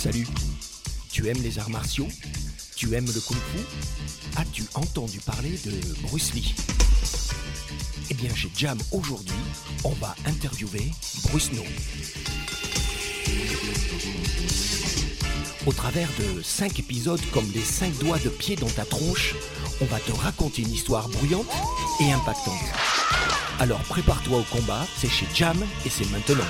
Salut. Tu aimes les arts martiaux? Tu aimes le kung-fu? As-tu entendu parler de Bruce Lee? Eh bien, chez Jam aujourd'hui, on va interviewer Bruce No. Au travers de 5 épisodes comme des 5 doigts de pied dans ta tronche, on va te raconter une histoire bruyante et impactante. Alors prépare-toi au combat, c'est chez Jam et c'est maintenant.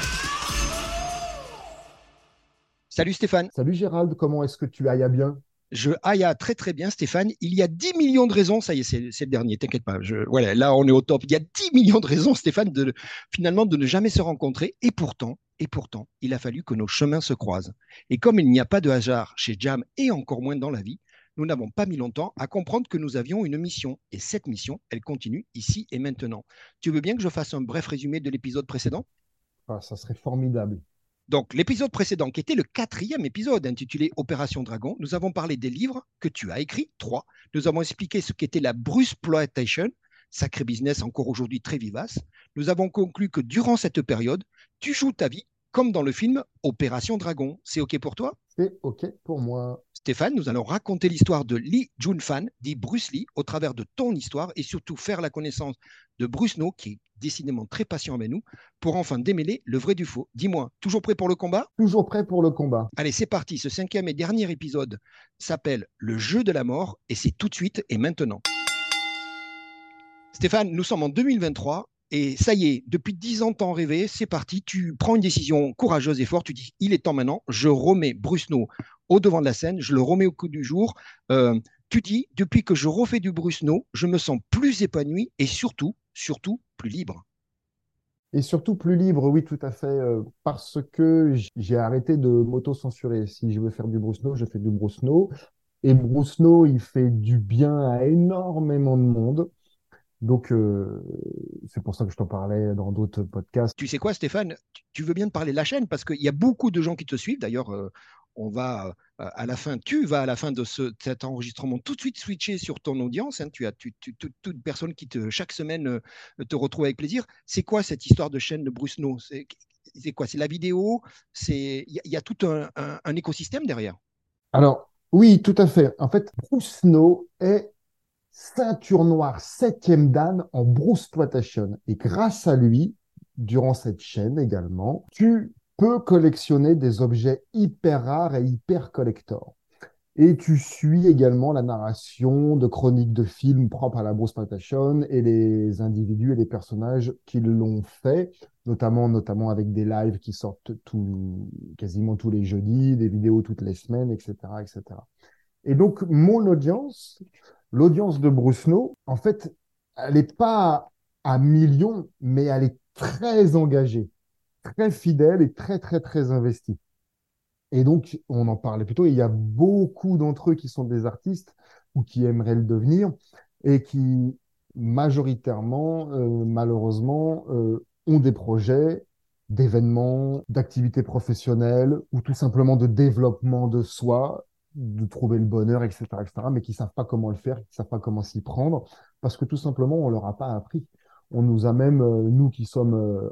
Salut Stéphane. Salut Gérald, comment est-ce que tu ailles à bien? Je aille très très bien, Stéphane. Il y a 10 millions de raisons, ça y est, c'est, le dernier, t'inquiète pas. Je, voilà, là, on est au top. Il y a 10 millions de raisons, Stéphane, de, finalement, de ne jamais se rencontrer. Et pourtant, et pourtant, il a fallu que nos chemins se croisent. Et comme il n'y a pas de hasard chez Jam et encore moins dans la vie, nous n'avons pas mis longtemps à comprendre que nous avions une mission. Et cette mission, elle continue ici et maintenant. Tu veux bien que je fasse un bref résumé de l'épisode précédent? Ah, Ça serait formidable. Donc, l'épisode précédent, qui était le quatrième épisode intitulé Opération Dragon, nous avons parlé des livres que tu as écrits, trois. Nous avons expliqué ce qu'était la Bruce Ploitation, sacré business encore aujourd'hui très vivace. Nous avons conclu que durant cette période, tu joues ta vie comme dans le film Opération Dragon. C'est OK pour toi? C'est OK pour moi. Stéphane, nous allons raconter l'histoire de Lee Jun-fan, dit Bruce Lee, au travers de ton histoire et surtout faire la connaissance de Bruce No, qui est décidément très patient avec nous, pour enfin démêler le vrai du faux. Dis-moi, toujours prêt pour le combat? Toujours prêt pour le combat. Allez, c'est parti. Ce cinquième et dernier épisode s'appelle Le jeu de la mort et c'est tout de suite et maintenant. Stéphane, nous sommes en 2023 et ça y est, depuis dix ans, t'en rêvé, c'est parti. Tu prends une décision courageuse et forte. Tu dis, il est temps maintenant. Je remets Bruce No au devant de la scène. Je le remets au coup du jour. Euh, tu dis, depuis que je refais du Bruce No, je me sens plus épanoui et surtout, surtout plus libre. Et surtout plus libre, oui, tout à fait, euh, parce que j'ai arrêté de m'auto-censurer. Si je veux faire du Bruce No, je fais du Bruce No. Et Bruce No, il fait du bien à énormément de monde. Donc, euh, c'est pour ça que je t'en parlais dans d'autres podcasts. Tu sais quoi, Stéphane? Tu veux bien te parler de la chaîne? Parce qu'il y a beaucoup de gens qui te suivent. D'ailleurs, euh, on va euh, à la fin, tu vas à la fin de ce, cet enregistrement tout de suite switcher sur ton audience. Hein. tu as toute personne qui te, chaque semaine te retrouve avec plaisir. C'est quoi cette histoire de chaîne de Bruce No C'est quoi? C'est la vidéo? C'est il y, a tout un, un écosystème derrière. Alors oui, tout à fait. En fait, Bruce No est ceinture noire septième dan en Bruce Exploitation. Et grâce à lui, durant cette chaîne également, tu peux collectionner des objets hyper rares et hyper collector. Et tu suis également la narration de chroniques de films propres à la Bruce Exploitation et les individus et les personnages qui l'ont fait, notamment, notamment avec des lives qui sortent tout, quasiment tous les jeudis, des vidéos toutes les semaines, etc., etc. Et donc, mon audience, l'audience de Bruce No, en fait, elle n'est pas à millions, mais elle est très engagée, très fidèle et très, très, très investie. Et donc, on en parlait plutôt, il y a beaucoup d'entre eux qui sont des artistes ou qui aimeraient le devenir et qui, majoritairement, euh, malheureusement, euh, ont des projets d'événements, d'activités professionnelles ou tout simplement de développement de soi de trouver le bonheur, etc., etc., mais qui savent pas comment le faire, qui savent pas comment s'y prendre, parce que tout simplement, on leur a pas appris. On nous a même, euh, nous qui sommes euh,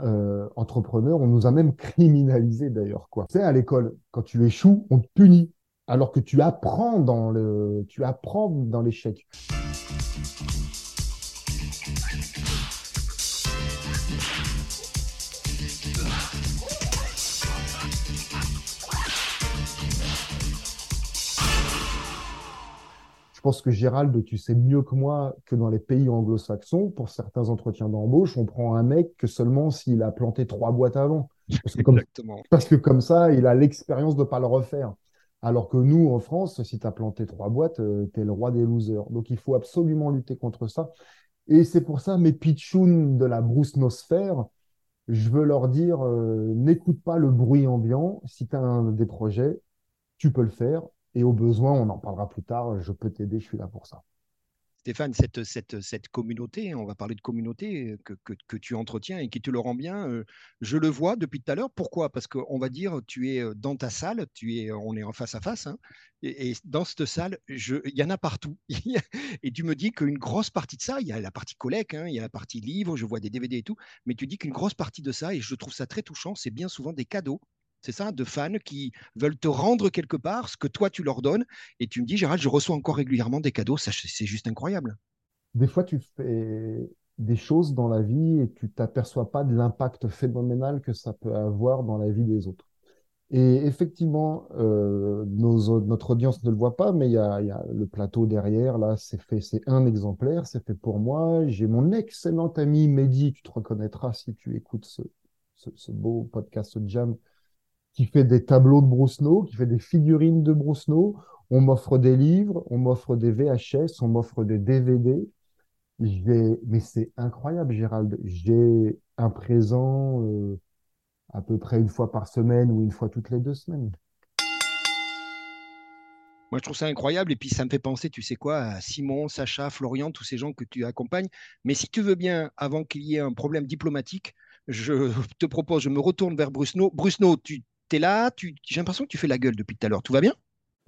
euh, entrepreneurs, on nous a même criminalisé d'ailleurs, quoi. Sais, à l'école, quand tu échoues, on te punit, alors que tu apprends dans le, tu apprends dans l'échec. Pense que Gérald, tu sais mieux que moi que dans les pays anglo-saxons, pour certains entretiens d'embauche, on prend un mec que seulement s'il a planté trois boîtes avant. Parce que, comme, parce que comme ça, il a l'expérience de ne pas le refaire. Alors que nous, en France, si tu as planté trois boîtes, euh, tu es le roi des losers. Donc il faut absolument lutter contre ça. Et c'est pour ça, mes pitchouns de la broussenosphère, je veux leur dire, euh, n'écoute pas le bruit ambiant. Si tu as des projets, tu peux le faire. Et au besoin, on en parlera plus tard, je peux t'aider, je suis là pour ça. Stéphane, cette, cette, cette, communauté, on va parler de communauté que, que, que, tu entretiens et qui te le rend bien, euh, je le vois depuis tout à l'heure. Pourquoi? Parce qu'on va dire, tu es euh, dans ta salle, tu es, on est en face à face, hein, et, dans cette salle, il y en a partout. et tu me dis qu'une grosse partie de ça, il y a la partie collecte, hein, il y a la partie livre, je vois des DVD et tout, mais tu dis qu'une grosse partie de ça, et je trouve ça très touchant, c'est bien souvent des cadeaux c'est ça, de fans qui veulent te rendre quelque part ce que toi tu leur donnes. Et tu me dis, Gérald, je reçois encore régulièrement des cadeaux, c'est juste incroyable. Des fois, tu fais des choses dans la vie et tu t'aperçois pas de l'impact phénoménal que ça peut avoir dans la vie des autres. Et effectivement, euh, notre audience ne le voit pas, mais il y a, le plateau derrière, là, c'est fait, c'est un exemplaire, c'est fait pour moi. J'ai mon excellent ami Mehdi, tu te reconnaîtras si tu écoutes ce, ce, beau podcast Jam, qui fait des tableaux de Brousseau, qui fait des figurines de Brousseau. On m'offre des livres, on m'offre des VHS, on m'offre des DVD. Mais c'est incroyable, Gérald. J'ai un présent euh, à peu près une fois par semaine ou une fois toutes les deux semaines. Moi, je trouve ça incroyable. Et puis, ça me fait penser, tu sais quoi, à Simon, Sacha, Florian, tous ces gens que tu accompagnes. Mais si tu veux bien, avant qu'il y ait un problème diplomatique, je te propose, je me retourne vers Brusno. Brusno, tu es là, j'ai l'impression que tu fais la gueule depuis tout à l'heure. Tout va bien?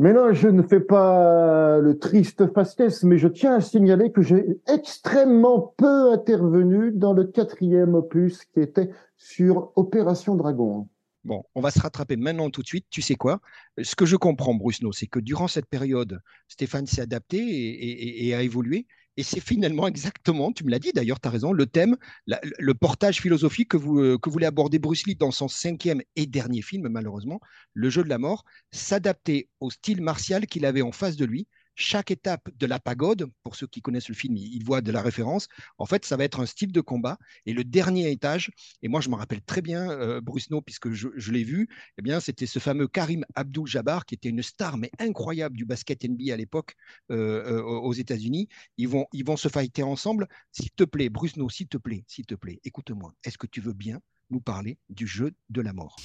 Mais non, je ne fais pas le triste fastesse, mais je tiens à signaler que j'ai extrêmement peu intervenu dans le quatrième opus qui était sur Opération Dragon. Bon, on va se rattraper maintenant tout de suite. Tu sais quoi? Ce que je comprends, Brusno, c'est que durant cette période, Stéphane s'est adapté et, a évolué. Et c'est finalement exactement, tu me l'as dit d'ailleurs, tu as raison, le thème, le portage philosophique que, vous, euh, que voulait aborder Bruce Lee dans son cinquième et dernier film, malheureusement, Le jeu de la mort, s'adapter au style martial qu'il avait en face de lui, chaque étape de la pagode, pour ceux qui connaissent le film, ils voient de la référence. En fait, ça va être un style de combat. Et le dernier étage, et moi je me rappelle très bien, euh, puisque je, l'ai vu, eh bien, c'était ce fameux Karim Abdul-Jabbar, qui était une star, mais incroyable du basket NBA à l'époque euh, euh, aux États-Unis. Ils vont, ils vont se fighter ensemble. S'il te plaît, Brusno, s'il te plaît, s'il te plaît, écoute-moi. Est-ce que tu veux bien nous parler du jeu de la mort?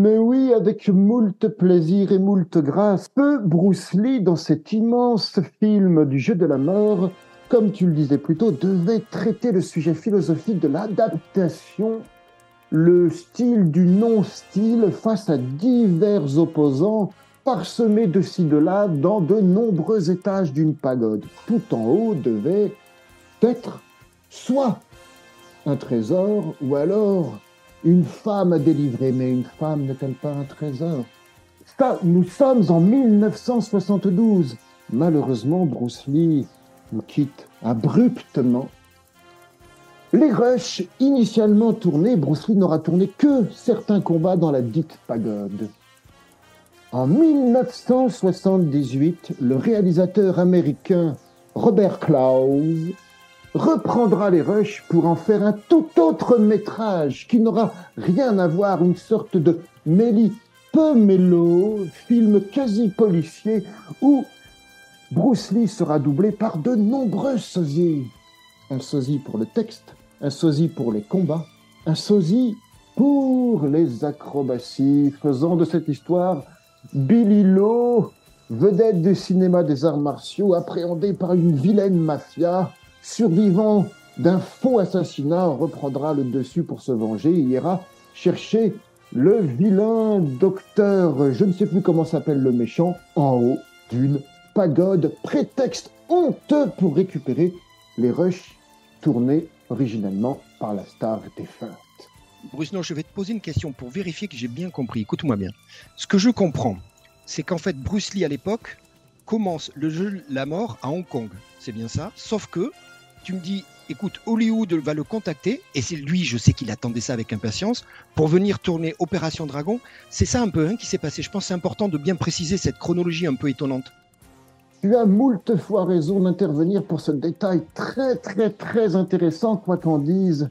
Mais oui, avec moult plaisir et moult grâce, peu Bruce Lee, dans cet immense film du jeu de la mort, comme tu le disais plus tôt, devait traiter le sujet philosophique de l'adaptation, le style du non-style face à divers opposants parsemés de ci de là dans de nombreux étages d'une pagode. Tout en haut devait être soit un trésor ou alors une femme à délivrer. Mais une femme n'est-elle pas un trésor? Ça, nous sommes en 1972. Malheureusement, Bruce Lee nous quitte abruptement. Les rushs initialement tournés, Bruce Lee n'aura tourné que certains combats dans la dite pagode. En 1978, le réalisateur américain Robert Klaus reprendra les rushs pour en faire un tout autre métrage qui n'aura rien à voir, une sorte de Méli Pomelo, film quasi policier où Bruce Lee sera doublé par de nombreux sosies. Un sosie pour le texte, un sosie pour les combats, un sosie pour les acrobaties, faisant de cette histoire Billy Lowe, vedette du cinéma des arts martiaux, appréhendé par une vilaine mafia, survivant d'un faux assassinat, reprendra le dessus pour se venger Il ira chercher le vilain docteur, je ne sais plus comment s'appelle le méchant, en haut d'une pagode, prétexte honteux pour récupérer les rushs tournés originellement par la star défunte. Bruce, non, je vais te poser une question pour vérifier que j'ai bien compris. Écoute-moi bien. Ce que je comprends, c'est qu'en fait, Bruce Lee, à l'époque, commence le jeu La Mort à Hong Kong. C'est bien ça. Sauf que tu me dis, écoute, Hollywood va le contacter, et c'est lui, je sais qu'il attendait ça avec impatience, pour venir tourner Opération Dragon. C'est ça un peu hein, qui s'est passé. Je pense c'est important de bien préciser cette chronologie un peu étonnante. Tu as moult fois raison d'intervenir pour ce détail très très très intéressant, quoi qu'en dise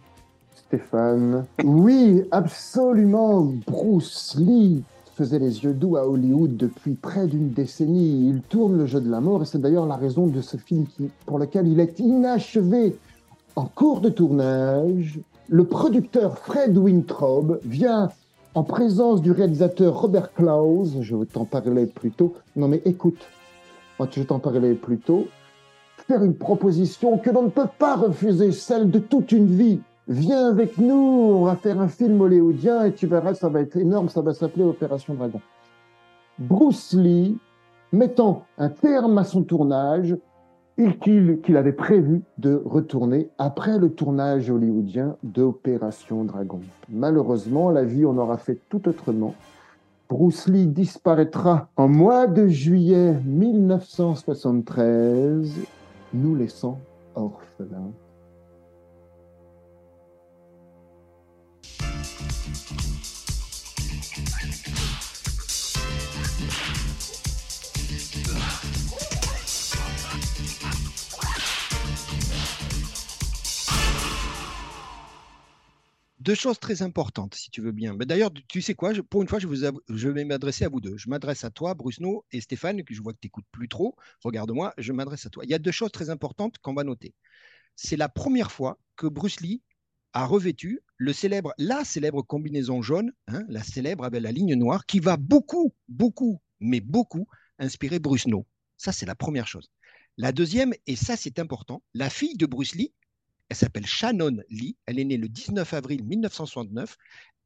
Stéphane. Oui, absolument. Bruce Lee faisait les yeux doux à Hollywood depuis près d'une décennie. Il tourne le jeu de la mort et c'est d'ailleurs la raison de ce film pour lequel il est inachevé. En cours de tournage, le producteur Fred Wintrob vient en présence du réalisateur Robert Klaus, je t'en parler plus tôt. Non mais écoute, moi je t'en parler plus tôt, faire une proposition que l'on ne peut pas refuser, celle de toute une vie viens avec nous, on va faire un film hollywoodien et tu verras, ça va être énorme, ça va s'appeler Opération Dragon. Bruce Lee mettant un terme à son tournage et qu'il avait prévu de retourner après le tournage hollywoodien d'Opération Dragon. Malheureusement, la vie en aura fait tout autrement. Bruce Lee disparaîtra en mois de juillet 1973, nous laissant orphelins. Deux choses très importantes, si tu veux bien. Mais d'ailleurs, tu sais quoi, pour une fois, je, vais m'adresser à vous deux. Je m'adresse à toi, Brusno et Stéphane, que je vois que tu n'écoutes plus trop. Regarde-moi, je m'adresse à toi. Il y a deux choses très importantes qu'on va noter. C'est la première fois que Bruce Lee a revêtu le célèbre, la célèbre combinaison jaune, hein, la célèbre avec la ligne noire, qui va beaucoup, beaucoup, mais beaucoup inspirer Brusno. Ça, c'est la première chose. La deuxième, et ça c'est important, la fille de Bruce Lee, elle s'appelle Shannon Lee. Elle est née le 19 avril 1969.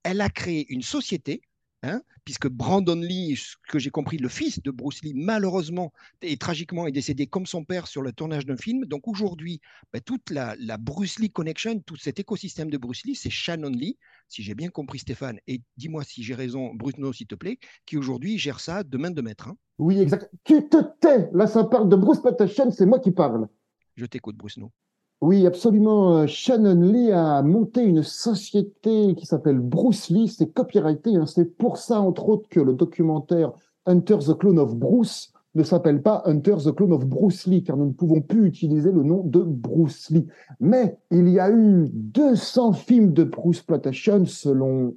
Elle a créé une société, hein, puisque Brandon Lee, ce que j'ai compris, le fils de Bruce Lee, malheureusement et tragiquement est décédé comme son père sur le tournage d'un film. Donc aujourd'hui, ben, toute la, Bruce Lee connection, tout cet écosystème de Bruce Lee, c'est Shannon Lee, si j'ai bien compris Stéphane, et dis-moi si j'ai raison, Bruno, s'il te plaît, qui aujourd'hui gère ça de main de maître. Hein. Oui, exact. Tu te tais Là, ça parle de Bruce Patterson, c'est moi qui parle. Je t'écoute, Bruno. Oui, absolument. Euh, Shannon Lee a monté une société qui s'appelle Bruce Lee. C'est copyrighté. Hein. C'est pour ça, entre autres, que le documentaire Hunter the Clone of Bruce ne s'appelle pas Hunter the Clone of Bruce Lee, car nous ne pouvons plus utiliser le nom de Bruce Lee. Mais il y a eu 200 films de Bruce Plantation selon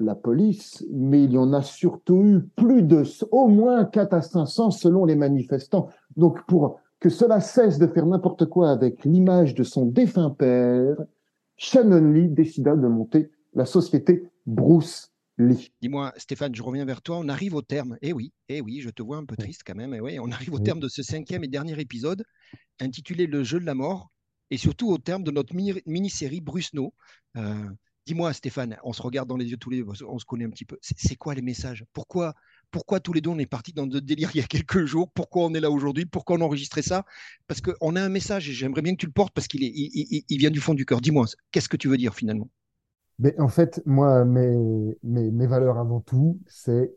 la police, mais il y en a surtout eu plus de, au moins 4 à 500 selon les manifestants. Donc pour que cela cesse de faire n'importe quoi avec l'image de son défunt père, Shannon Lee décida de monter la société Bruce Lee. Dis-moi, Stéphane, je reviens vers toi. On arrive au terme. Eh oui, eh oui, je te vois un peu triste quand même. Eh oui, on arrive au terme de ce cinquième et dernier épisode intitulé Le jeu de la mort et surtout au terme de notre mini-série Brusno. Euh, dis-moi, Stéphane, on se regarde dans les yeux tous les deux, on se connaît un petit peu. C'est quoi les messages? Pourquoi pourquoi tous les deux on est partis dans de délire il y a quelques jours, pourquoi on est là aujourd'hui, pourquoi on a enregistré ça, parce qu'on a un message et j'aimerais bien que tu le portes parce qu'il vient du fond du cœur. Dis-moi, qu'est-ce que tu veux dire finalement? Mais en fait, moi, mes, mes, valeurs avant tout, c'est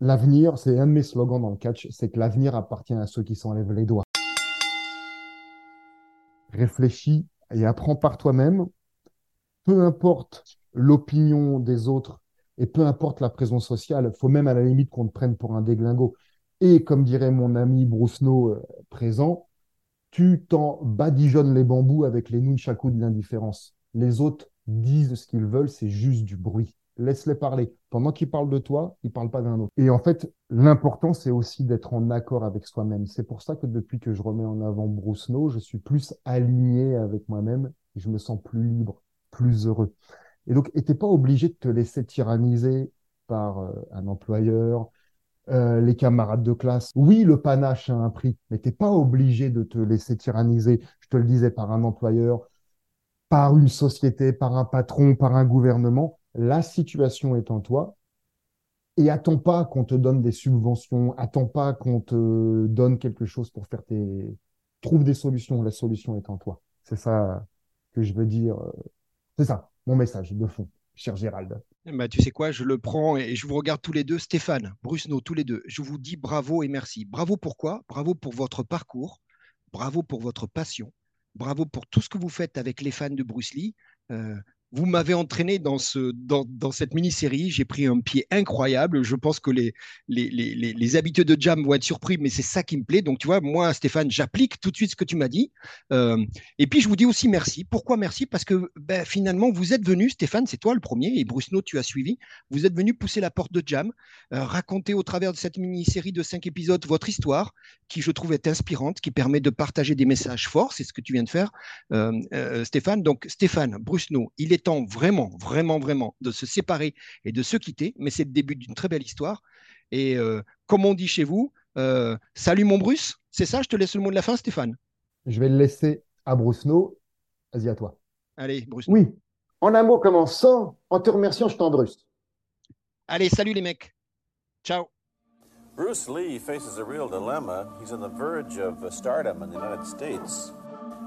l'avenir, c'est un de mes slogans dans le catch, c'est que l'avenir appartient à ceux qui s'enlèvent les doigts. Réfléchis et apprends par toi-même. Peu importe l'opinion des autres et peu importe la présence sociale, faut même à la limite qu'on te prenne pour un déglingo. Et comme dirait mon ami Brousseau euh, présent, tu t'en badigeonnes les bambous avec les nunchakus de l'indifférence. Les autres disent ce qu'ils veulent, c'est juste du bruit. Laisse-les parler. Pendant qu'ils parlent de toi, ils parlent pas d'un autre. Et en fait, l'important, c'est aussi d'être en accord avec soi-même. C'est pour ça que depuis que je remets en avant Brousseau, je suis plus aligné avec moi-même. Je me sens plus libre, plus heureux. Et donc, tu pas obligé de te laisser tyranniser par euh, un employeur, euh, les camarades de classe. Oui, le panache a un prix, mais tu pas obligé de te laisser tyranniser, je te le disais, par un employeur, par une société, par un patron, par un gouvernement. La situation est en toi. Et attends pas qu'on te donne des subventions, attends pas qu'on te donne quelque chose pour faire tes... Trouve des solutions, la solution est en toi. C'est ça que je veux dire. C'est ça mon message de fond, cher Gérald. Bah, tu sais quoi, je le prends et je vous regarde tous les deux, Stéphane, Brusno, tous les deux. Je vous dis bravo et merci. Bravo pourquoi Bravo pour votre parcours, bravo pour votre passion, bravo pour tout ce que vous faites avec les fans de Bruce Lee. Euh, vous m'avez entraîné dans, ce, dans, cette mini-série. J'ai pris un pied incroyable. Je pense que les, les, habitués de Jam vont être surpris, mais c'est ça qui me plaît. Donc, tu vois, moi, Stéphane, j'applique tout de suite ce que tu m'as dit. Euh, et puis, je vous dis aussi merci. Pourquoi merci? Parce que ben, finalement, vous êtes venu, Stéphane, c'est toi le premier, et Bruce tu as suivi. Vous êtes venu pousser la porte de Jam, euh, raconter au travers de cette mini-série de cinq épisodes votre histoire, qui je trouve est inspirante, qui permet de partager des messages forts. C'est ce que tu viens de faire, euh, Stéphane. Donc, Stéphane, Bruce il est temps vraiment, vraiment, vraiment de se séparer et de se quitter, mais c'est le début d'une très belle histoire. Et euh, comme on dit chez vous, euh, salut mon Bruce, c'est ça, je te laisse le mot de la fin, Stéphane? Je vais le laisser à Bruce-No. Vas-y, à toi. Allez, Bruce. Oui. En un mot commençant, en te remerciant, je t'embrusse. Allez, salut les mecs. Ciao. Bruce Lee faces a real dilemma. He's on the verge of stardom in the United States.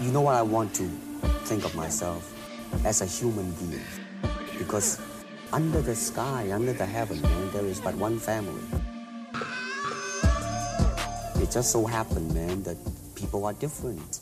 You know what I want to think of myself as a human being. Because under the sky, under the heaven, man, there is but one family. It just so happened, man, that people are different.